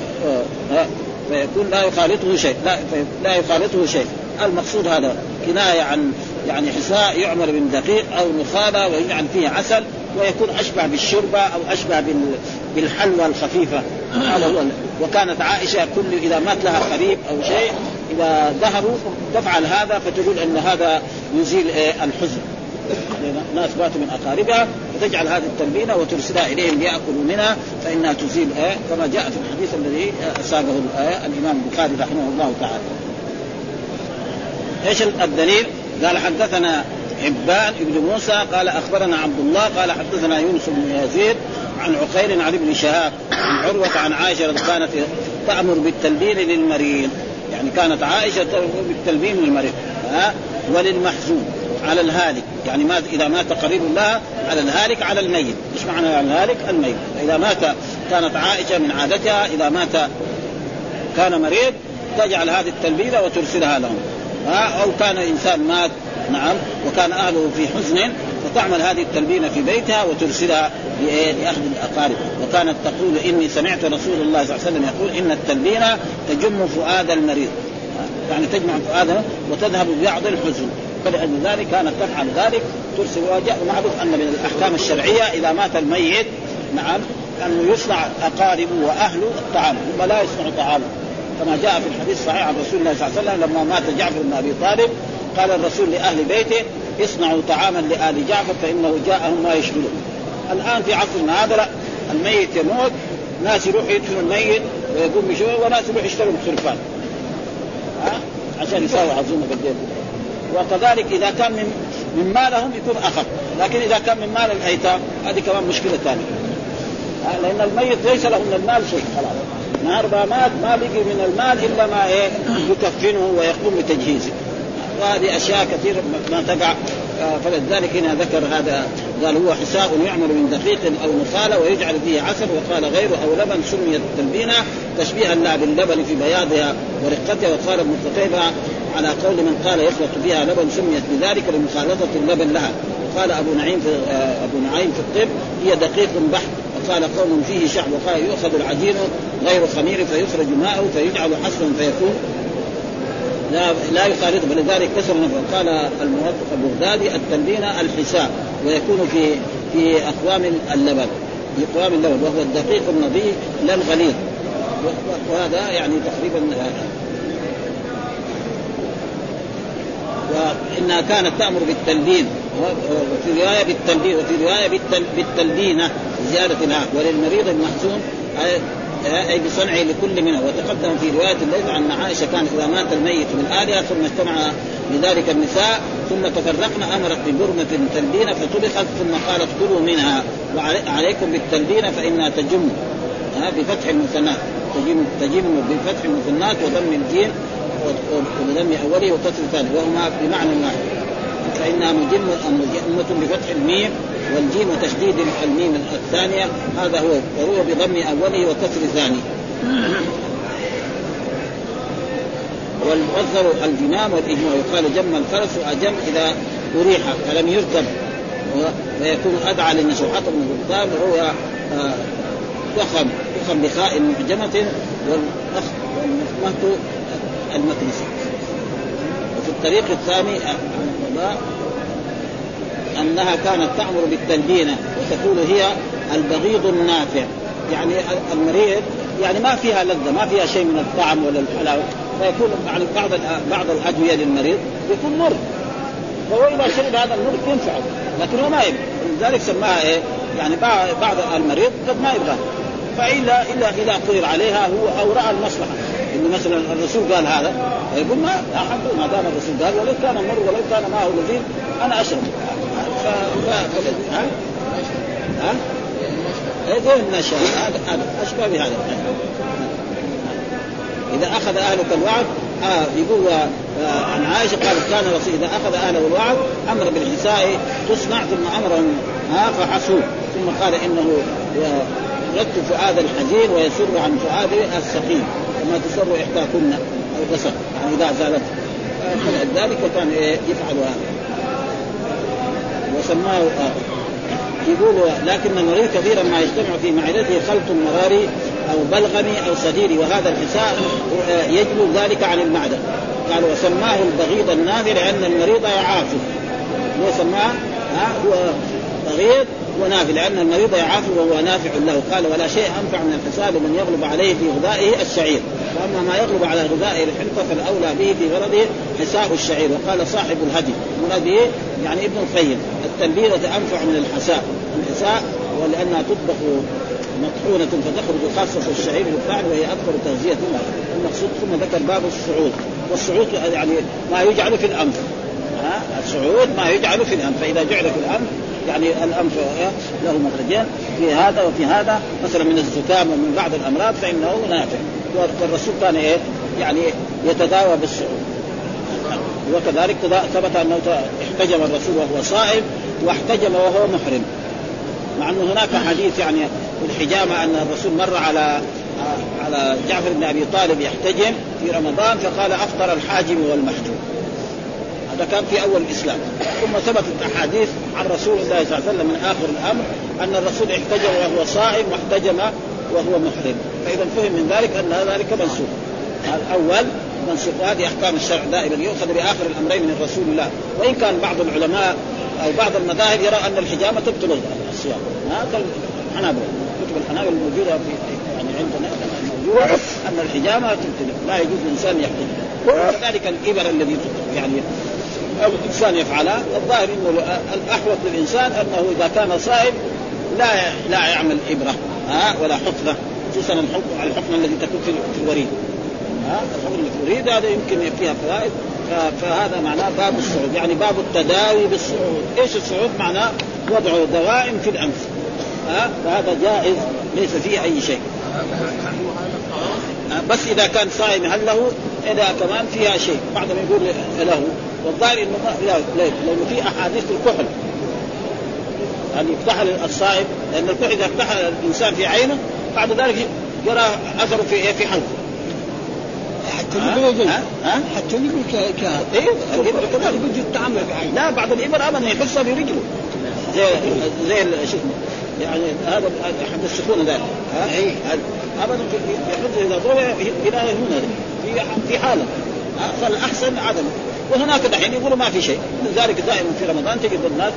فيكون لا يخالطه شيء لا لا يخالطه شيء. المقصود هذا كناية عن يعني حساء يعمل من دقيق أو نخاله ويجعل فيه عسل ويكون أشبه بالشربه أو أشبه بالحلوى الخفيفة هذا هو وكانت عائشة كل إذا مات لها قريب أو شيء إذا ذهبوا تفعل هذا فتقول إن هذا يزيل إيه الحزن ناس ماتوا من أقاربها فتجعل هذه التلبينه وترسلها إليهم ليأكلوا منها فإنها تزيل إيه كما جاء في الحديث الذي ساقه إيه الإمام البخاري رحمه الله تعالى. إيش الدليل؟ قال حدثنا عبان بن موسى قال أخبرنا عبد الله قال حدثنا يونس بن يزيد عن عقيل عن ابن شهاب عن عروة عن عائشة كانت تأمر بالتلبين للمريض. يعني كانت عائشة تأمر بالتلبين للمريض. ها؟ وللمحزون على الهالك. يعني مات إذا مات قريب لها على الهالك على الميت. إيش معنى على الهالك؟ الميت. إذا مات كانت عائشة من عادتها إذا مات كان مريض تجعل هذه التلبيده وترسلها لهم. ها؟ أو كان إنسان مات نعم وكان أهله في حزن فتعمل هذه التلبينه في بيتها وترسلها لاخذ الأقارب. وكانت تقول إني سمعت رسول الله صلى الله عليه وسلم يقول إن التلبينه تجم فؤاد المريض. يعني تجمع فؤاده وتذهب ببعض الحزن. فلأجل ذلك كانت تفعل ذلك ترسل وجاء ومعروف أن من الأحكام الشرعية إذا مات الميت نعم انه يصنع اقاربه واهله الطعام. هم لا يصنعوا طعاما كما جاء في الحديث الصحيح عن رسول الله صلى الله عليه وسلم لما مات جعفر بن أبي طالب قال الرسول لأهل بيته اصنعوا طعاما لآل جعفر فإنه جاءهم ما يشغلهم الآن في عصرنا هذا لا الميت يموت ناس يروحوا يدفنوا الميت ويقوم بشغل وناس يروحوا يشتروا خرفان ها؟ عشان يساووا عزومة بالليل وكذلك إذا كان من من مالهم يكون اخف لكن إذا كان من مال الأيتام هذه كمان مشكلة ثانية. لأن الميت ليس له من المال شيء. خلاص. نهار ما مات ما بقي من المال إلا ما إيه؟ يكفنه ويقوم بتجهيزه. وهذه أشياء كثيره ما تقع. فلذلك هنا ذكر هذا قال هو حساء يعمل من دقيق أو نخاله ويجعل فيه عسل وقال غيره أو لبن سميت تلبينه تشبيها لها باللبن في بياضها ورقتها. وقال ابن قتيبة على قول من قال يخلط فيها لبن سميت بذلك لمخالطة اللبن لها. قال أبو نعيم في أبو نعيم في الطب هي دقيق بحت. وقال قوم فيه شعب. وقال يؤخذ العجين غير خمير فيخرج ماءه فيجعل حصوا فيكون. لا لا يخالطه فلذلك كسر نفسه قال الموظف البغدادي التلبينه الحساء ويكون في في أقوام اللبن في أقوام اللبن وهو الدقيق النظيف لا الغليظ. وهذا يعني تقريبا وإنها كانت تأمر بالتلبين وفي رواية بالتلبين وفي رواية بالتل بالتلبينه زيادة الها وللمريض المحزون أي بصنعه لكل منها. وتقدم في رواية الليث عن عائشة كان إذا مات الميت من آلها ثم اجتمع لذلك النساء ثم تفرقن أمرت ببرمة تلبينه فطبخت ثم قالت كلوا منها. وعليكم بالتلبينه فإنها تجم. بفتح المثنات. تجم تجم بفتح المثنات وضم الجيم وبضم أوله وكسر ثاني. وهما بمعنى واحد. فإنها مجم مجمة بفتح الميم والجيم وتشديد الميم الثانية هذا هو وهو بضم أوله وكسر ثاني. والمصدر الجمام والإجماع يقال جم الفرس وأجم إذا أريح فلم يركب ويكون أدعى للنشو حطب من الغلطان وهو ضخم ضخم بخاء معجمة والمخمة المكنسة. وفي الطريق الثاني أنها كانت تأمر بالتلبينه وتقول هي البغيض النافع. يعني المريض يعني ما فيها لذة ما فيها شيء من الطعم ولا الحلاوة. فيكون يعني بعض بعض الأدوية للمريض يكون مر. فهو إذا شرب هذا المر ينفعه لكن هو ما يبغى. لذلك سماها إيه؟ يعني بعض المريض قد ما يبغى. فالا إلا إذا قدر عليها هو أو رأى المصلحة. انه مثلا الرسول قال هذا يقول ما احب ما دام الرسول قال ولو كان مر ولو كان معه لذيذ أنا أشرب. ف... ها؟ ها؟ غير النشا هذا هذا. اشبه بهذا إذا أخذ اهلك الوعد آه يقول آه عن عائشة قالت كان الرسول إذا أخذ اهله الوعد أمر بالحساء تصنع ثم أمرهم ها فحسوه ثم قال إنه يرد فؤاد الحزين ويسر عن فؤاد السقيم كما تسر إحداكن أو بصر يعني إذا زالت. ذلك كان يفعل هذا. وسماه آه يقول لكن المريض كثيرا ما يجتمع في معدته خلط مراري أو بلغمي أو صديري وهذا الحساء يجلو ذلك عن المعدة. قال وسماه البغيض النافع لأن المريض يعافه هو سماه هو صغير ونافع لأن المريض يعافي وهو نافع له. قال ولا شيء أنفع من الحساب لمن يغلب عليه في غذائه الشعير. وأما ما يغلب على غذائه الحنطه فالأولى به في غرضه حساء الشعير. وقال صاحب الهدي المراد به يعني ابن القيم التنبيذة أنفع من الحساء الحساء ولأنها تطبخ مطحونة فتخرج خاصة الشعير بالفعل وهي أكثر تغذية المقصود ثم ذكر باب الصعود. والصعود يعني ما يجعل في الأنف. ها؟ الصعود ما يجعل في الأنف. فإذا جعل في الأنف يعني الأنف له مخرجين في هذا وفي هذا. مثلا من الزكام ومن بعض الأمراض فإنه نافع. والرسول كان إيه؟ يعني يتداوى بالصعود وكذلك ثبت أنه احتجم الرسول وهو صائم واحتجم وهو محرم. مع أنه هناك حديث يعني الحجامة أن الرسول مر على على جعفر بن أبي طالب يحتجم في رمضان فقال أفطر الحاجم والمحجوم. هذا كان في أول الإسلام. ثم ثبتت احاديث عن رسول الله صلى الله عليه وسلم من آخر الأمر أن الرسول احتجم وهو صائم واحتجم وهو محرم. فإذا فهم من ذلك أن ذلك منسوخ. الأول منسوخ. وهذه أحكام الشرع دائما. يؤخذ بآخر الأمرين من رسول الله. وإن كان بعض العلماء أو بعض المذاهب يرى أن الحجامة تبطل الصيام هذا الحنابلة. كتب الحنابلة الموجودة في يعني عندنا أن الحجامة تبطل لا يجوز للانسان يحتجم وكذلك الإبر الذي يعني أو الانسان يفعلها الظاهر انه الأحوط للإنسان أنه إذا كان صائم لا لا يعمل إبرة ها ولا حفنه خصوصا الحفنه التي تكون في الوريد ها الحفنه اللي في الوريد هذا يمكن فيها فوائد فهذا معناه باب الصعود يعني باب التداوي بالصعود. إيش الصعود؟ معناه وضع دوائم في الأنف ها فهذا جائز ليس فيه أي شيء. بس إذا كان صائم هل له؟ إذا كمان فيها شيء. بعضهم يقول له والظاهر إنه لا لأنه في أحاديث الكحل. أن يفتح الصائم لأن الكحل إذا افتح الإنسان في عينه بعد ذلك يرى أثره في إيه؟ في حلقه. حتى يقول حتى يقول ك إيه؟ الابر كذلك. يجي التعامل لا بعض الإبر ابدا يحسها برجله زي زي شوف يعني هذا حق السخونه ذلك ابدا يحط إذا ضوى إلى هنا. في في حالة. فالاحسن عدم وهناك دحين يقولوا ما في شيء. لذلك دائما في رمضان تجد الناس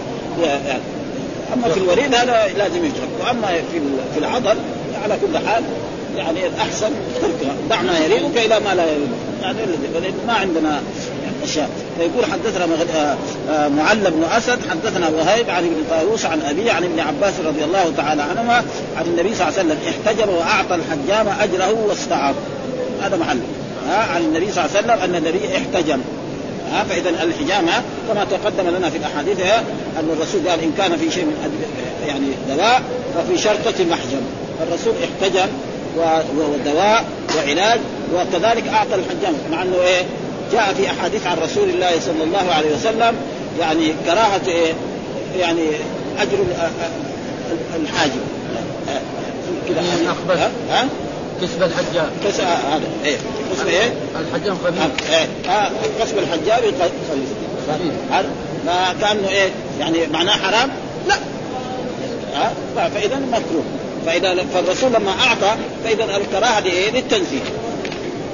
أما في الوريد هذا لازم يترك وأما في في العضل على كل حال يعني الأحسن تركها دع ما يريبك إلى ما لا يريبك يعني ما عندنا أشياء. فيقول حدثنا آه، آه، معل بن أسد حدثنا وهيب عن ابن طاووس عن أبي عن ابن عباس رضي الله تعالى عنهما عن النبي صلى الله عليه وسلم احتجب وأعطى الحجام أجره واستعار. هذا محل. ها عن النبي صلى الله عليه وسلم أن النبي احتجم. ها فإذا الحجامه كما تقدم لنا في الأحاديث أن الرسول قال إن كان في شيء من يعني دواء ففي شرطة محجم. الرسول احتجم وهو دواء وعلاج وكذلك أعطى الحجام. مع إنه إيه جاء في أحاديث عن رسول الله صلى الله عليه وسلم يعني كراهة إيه يعني أجر الحاجب كذا. ها؟ كسب الحجاب كسب هذا إيه كسب إيه؟ الحجام خبيث. إيه آه كسب الحجاب خبيث. هذا ما كأنه إيه يعني معناه حرام؟ لا. ها فإذا مكروه. فإذا فالرسول لما أعطى فإذا الكراهة دي إيه؟ للتنزيه.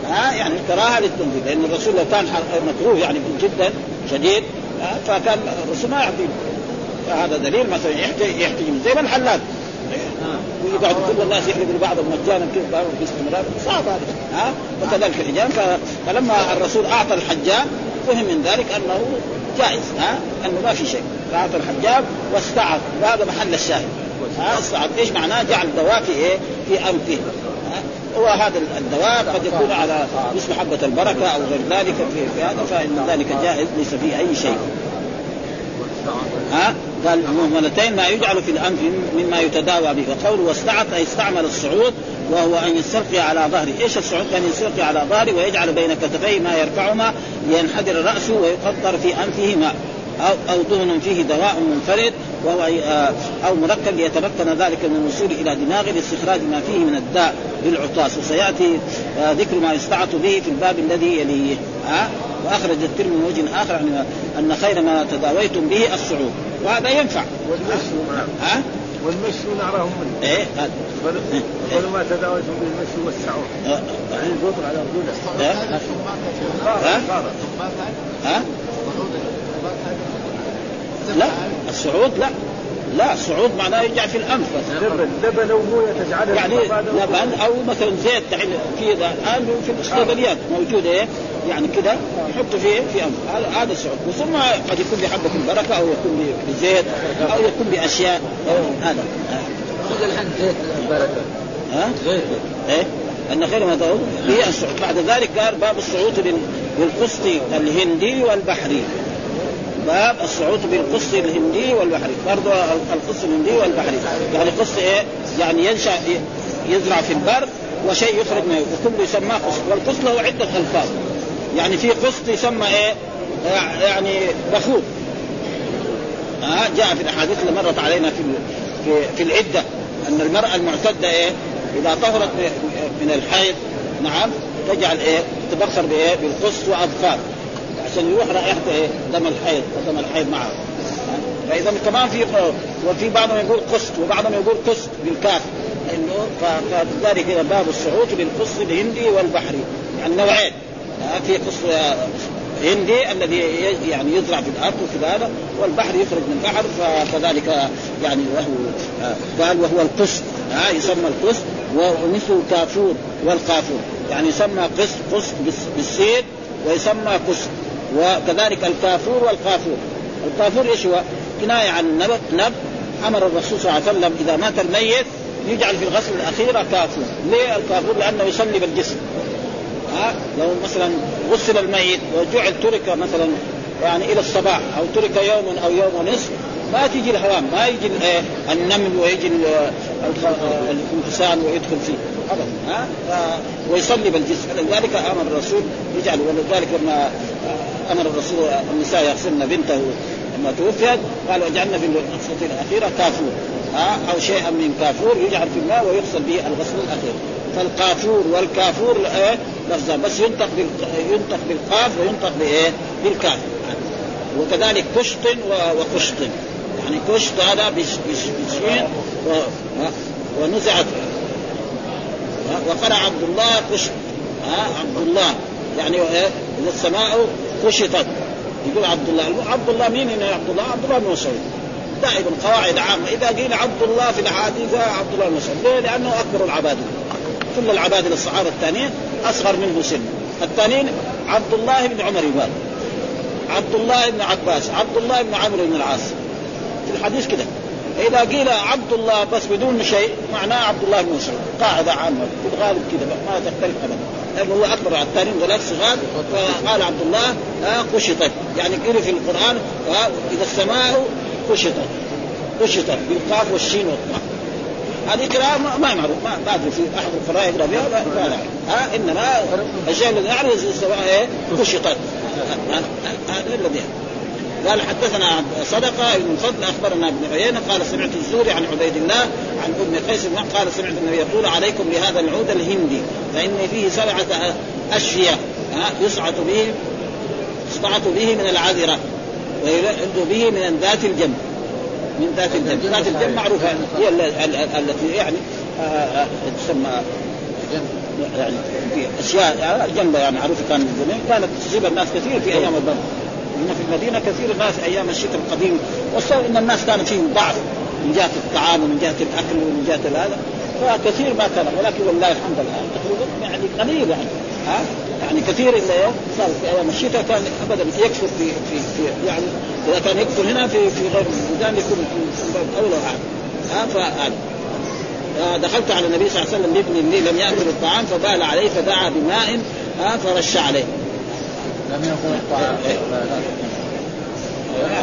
ها يعني الكراهة للتنزيه. لأن الرسول لو كان مكروه يعني جدا شديد فكان الرسول ما يعطيه. فهذا دليل مثلا يحتاج زي ما الحلاق ويقعد كل الناس يحلق لبعضهم مجانا كذا باستمرار صعب هذا ها؟ وكذلك الحجام فلما الرسول أعطى الحجام فهم من ذلك أنه جائز ها؟ أنه ما في شيء. فأعطى الحجام واستعط وهذا محل الشاهد ها؟ استعط إيش معناه؟ جعل دواء في إيه؟ في أنفه وهذا الدواء قد يكون على مثل حبة البركة أو غير ذلك في, في هذا فإن ذلك جائز ليس فيه أي شيء. ها؟ قال مهملتين ما يجعل في الانف مما يتداوى به. وقوله واستعط أي استعمل الصعود وهو أن يستلقي على ظهره، إيش الصعود؟ أن يستلقي على ظهره ويجعل بين كتفيه ما يرفعهما لينحدر رأسه ويقطر في انفه ماء أو أو دهن فيه دواء منفرد وهو آه، أو مركب ليتمكن ذلك من الوصول إلى دماغه لاستخراج ما فيه من الداء بالعطاس وسيأتي آه، ذكر ما يستعط به في الباب الذي يليه. ها؟ وأخرج الترمذي من وجه آخر يعني أن خير ما تداويتم به الصعود وهذا ينفع. والمشي ها؟ والمشي نعرفهم منه. إيه هذا ولو ما تداويتم به المشي والسعود يعني الفطر على رجوله ها؟ ها؟ لا الصعود لا. لا صعود معناه يجعل في الأنف. لبن لبن أو مويه تجعلها يعني لبن أو مثلا زيت في الان في الصيدليات موجوده إيه؟ يعني كده يحط فيه في أنف. هذا هذا الصعود ثم قد يكون بحبه البركه أو يكون بزيت أو يكون باشياء هذا. خذ الحين زيت البركة. ها؟ زيت. إيه؟ أن خير ما تقول. هي الصعود بعد ذلك قال باب الصعود بالقسط الهندي والبحري. باب الصعود بالقص الهندي والبحري. برضه القص الهندي والبحري. يعني قص إيه؟ يعني ينشأ يزرع في البر وشيء يخرج منه. وكله يسمى قسط والقص له عدة ألفاظ. يعني في قسط يسمى إيه؟ يعني بخور ها آه جاء في الأحاديث اللي مرت علينا في في, في العدة. أن المرأة المعتدة إيه؟ إذا طهرت من الحيض نعم تجعل إيه؟ تبخر بإيه؟ بالقسط واظفار عشان يروح رائحته إيه؟ دم الحيض ودم الحيض معه. فإذا كمان في وفي بعضهم يقول قسط وبعضهم يقول قسط بالكاف. إنه فذلك باب الصعود بالقسط الهندي والبحري. يعني نوعين. في قسط هندي الذي يعني يزرع في الأرض وفي هذا والبحر يخرج من البحر فكذلك يعني وهو قال وهو القسط. ها؟ يسمى القسط ومثل الكافور والقافور. يعني يسمى قسط قسط بالسين ويسمى قسط. وكذلك الكافور والقافور الكافور إيش هو؟ كناية عن نب نب أمر الرسول صلى الله عليه وسلم إذا مات الميت يجعل في الغسل الاخيره كافور، ليه الكافور؟ لأنه يصلي بالجسم. ها لو مثلا غسل الميت وجعل ترك مثلا يعني إلى الصباح أو ترك يوم أو يوم ونصف ما تيجي الهوام ما يجي النمل ويجي الإنسان ويدخل فيه ابدا ها ويصلي بالجسم لذلك أمر الرسول يجعل ولذلك لما أمر الرسول النساء يغسلن بنته لما توفيت قال وجعلنا في الغسله الأخيرة كافور. ها؟ أو شيئا من كافور يجعل في الماء ويغسل به الغسل الأخير. فالقافور والكافور إيه؟ لفظا بس ينطق ينطق بالقاف وينطق بإيه؟ بالكاف. وكذلك كشط وقشط. يعني كشط هذا بشين ونزعت. وقرأ عبد الله كشط. ها؟ عبد الله. يعني السماء كشطت يقول عبد الله عبد الله مين هنا عبد الله؟ عبد الله بن مسعود. دائما قواعد عامة. إذا قيل عبد الله في الأحاديث عبد الله بن مسعود. ليه؟ لأنه أكبر العباد. كل العباد الصحابه الثانيين أصغر منه سن. الثانيين عبد الله بن عمر يقال. عبد الله بن عباس عبد الله بن عمرو بن العاص. في الحديث كده. إذا قيل عبد الله بس بدون شيء معناه عبد الله بن مسعود. قاعدة عامة. في الغالب كده ما تختلف ابدا. هو أكبر الثانيين ثلاث صغار فقال عبد الله آه قشطت. يعني قيل في القرآن آه إذا السماء قشطت. قشطت. بالقاف والشين والطاء. هذه قراءة ما معروف ما بعد في أحد القراء يقرأ بها لا لا ها إنما الشيء الذي يعرف السماء إيه قشطت هذا الذي قال حدثنا صدقة ابن فضل أخبرنا ابن عيينة قال سمعت الزوري عن عبيد الله عن ابن قيس قال سمعت النبي يقول عليكم بهذا العود الهندي فان فيه سبعة اشفيه يصعد به يصعد به من العذرة ويرد به من ذات الجنب من ذات الجنب ذات الجنب معروفة هي التي يعني تسمى يعني في أشياء الجنب يعني معروفة كان زمان كانت تصيب الناس كثير في أيام البرد هنا في المدينة كثير الناس أيام الشتاء القديم والصور إن الناس كان فيهم ضعف. من جهة الطعام ومن جهة الأكل ومن جهة هذا. فكثير ما كان. ولكن والله الحمد لله. تقريبا يعني قليل يعني. ها؟ يعني كثير اللي صار في أيام الشتاء كان ابدا يكثر في في, في يعني إذا كان يكثر هنا في في غير الميدان يكون في باب اولى ها؟ فهذا. دخلت على النبي صلى الله عليه وسلم بابن لي لم يأكل الطعام فبال عليه فدعا بماء فرش عليه. لم يكن الطعام.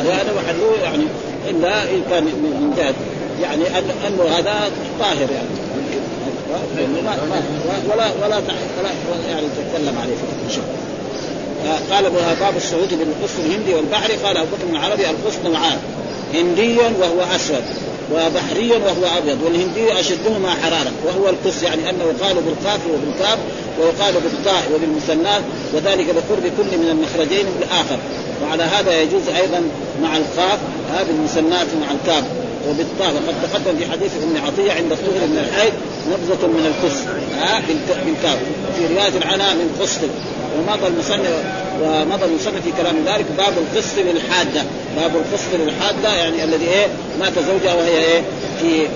هذا محله يعني إلا إن كان من جهة يعني انه هذا طاهر يعني. ولا ولا ولا يعني تتكلم عليه. قال باب الصعود بالقسط الهندي والبحري قال أبو بكر العربي القسط نوعان هندي وهو أسود. وبحري وهو أبيض والهندي أشدهما حرارة وهو القس يعني أنه يقال بالقاف وبالكاف ويقال بالطاء وبالمثنات وذلك بقرب كل من المخرجين بالاخر وعلى هذا يجوز أيضا مع القاف هذه المثنات مع الكاف. وبالطاء وقد تقدم في حديث ام عطية عند الطهر من الحيض نبذة من القس ها بالكاف في رواية عنها من قسط ومضى المصنف ومضى المصنف في كلام ذلك باب القسط للحادة. باب القسط للحادة يعني الذي إيه؟ مات زوجها وهي إيه؟ في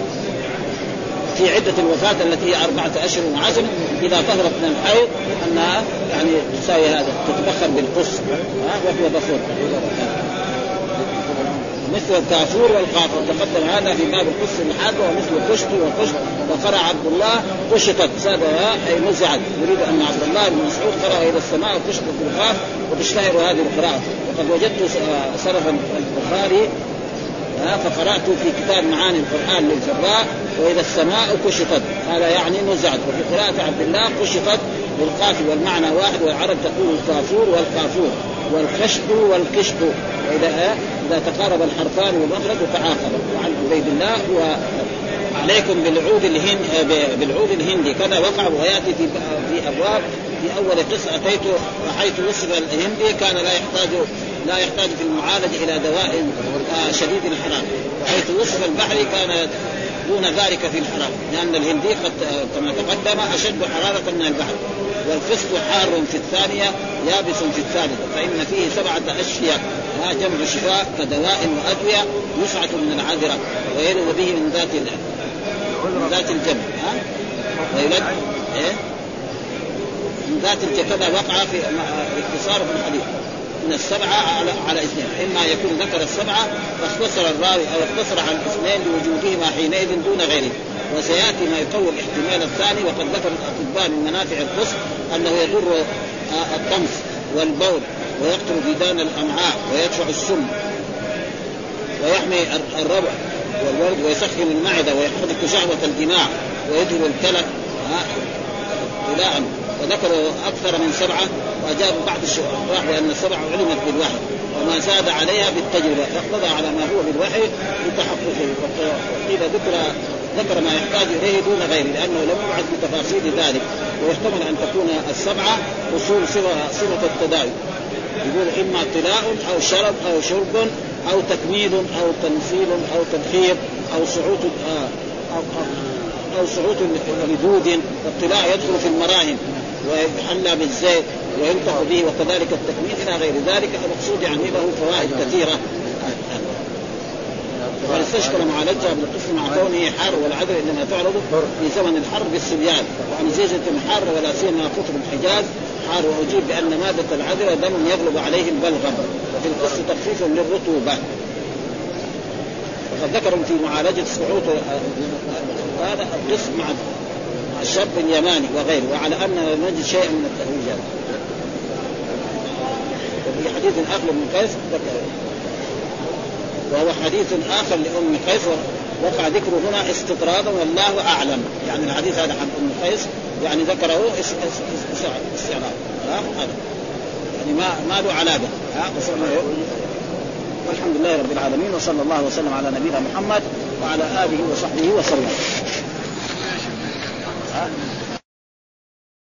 في عدة الوفاة التي هي أربعة أشهر وعشر. إذا طهرت من الحيض أنها يعني تساوي هذا تتبخر بالقص وهو بخور. مثل الكافور والقافر تقدم هذا في باب القص الحاد ومثل قشط وقشط وقرأ عبد الله قشطت سادها أي نزعت يريد أن عبد الله بن مسعود قرأ إلى السماء قشط في القاف وتشتهر هذه القراءة. وقد وجدت سلفا البخاري فقرأت في كتاب معاني القرآن للفراء وإذا السماء كشطت هذا يعني نزعت وفي قراءة عبد الله كشطت بالقاف والمعنى واحد والعرب تقول الكافور والقافور والكشط والكشط وإذا إذا تقارب الحرفان والمخرج وتعاقب وعن عبيد الله و عليكم بالعود الهند بالعود الهندي. كذا وقع ويأتي في في أبواب. في أول قصة أتيت رايت وصف الهندي. كان لا يحتاج لا يحتاج في المعالجة إلى دواء آه، شديد الحرام. وحيث وصف البحري كان دون ذلك في الحرام لأن الهندي قد كما تقدم أشد حرارة من البحر والفسق حار في الثانية يابس في الثالثة فإن فيه سبعة أشياء ها جمع شفاء كدواء وأدوية يسعة من العذرة ويلد به من ذات من ذات الجنب ها؟ ويلد إيه؟ من ذات كذا وقع في اختصار في الحديث من السبعة على على اثنين، إما يكون ذكر السبعة فاختصر الراوي أو اختصر على الاثنين لوجودهما حينئذ دون غيره، وسيأتي ما يقوي الاحتمال الثاني وقد ذكر الأطباء من منافع القص أنه يضر الطمس والبول ويقتل ديدان الأمعاء ويدفع السم ويحمي الربع والورد ويسخن المعدة ويحرك شهوة الجماع ويدهن الكلى إلى وذكروا أكثر من سبعة واجاب بعض الشراح بان السبعه علمت بالوحي وما زاد عليها بالتجربة فاقتضى على ما هو بالوحي لتحققه واذا ذكر ذكر ما يحتاج إليه دون غيره لأنه لم يبعث بتفاصيل ذلك ويحتمل أن تكون السبعه أصول صفه التداعي يقول إما طلاء أو شرب أو شرب أو تكميل أو تنفيل أو تدخير أو صعود آه، أو أو صعود لدود الطلاء يدخل في المراهم ويحلى بالزيت وينطق به وكذلك التكميل إلى غير ذلك المقصود يعني له فوائد كثيره وقد استشكل معالجتها بالقسم مع كونه حار والعذر انما تعرض في زمن الحر بالصبيان وعن زيزة حار ولا سيما قطر الحجاز حار واجيب بان ماده العذر دم يغلب عليه البلغم وفي القص تخفيف للرطوبه وقد ذكروا في معالجه صعود هذا القسم مع الشاب اليماني وغيره وعلى أن نجد شيئا من التهويجات وفي حديث آخر من قيس وهو حديث آخر لأم قيس وقع ذكره هنا استطرادا والله أعلم. يعني الحديث هذا عن أم قيس يعني ذكره استعراض. يعني ما ما له علاقة. والحمد لله رب العالمين وصلى الله وسلم على نبينا محمد وعلى آله وصحبه وسلم. 了。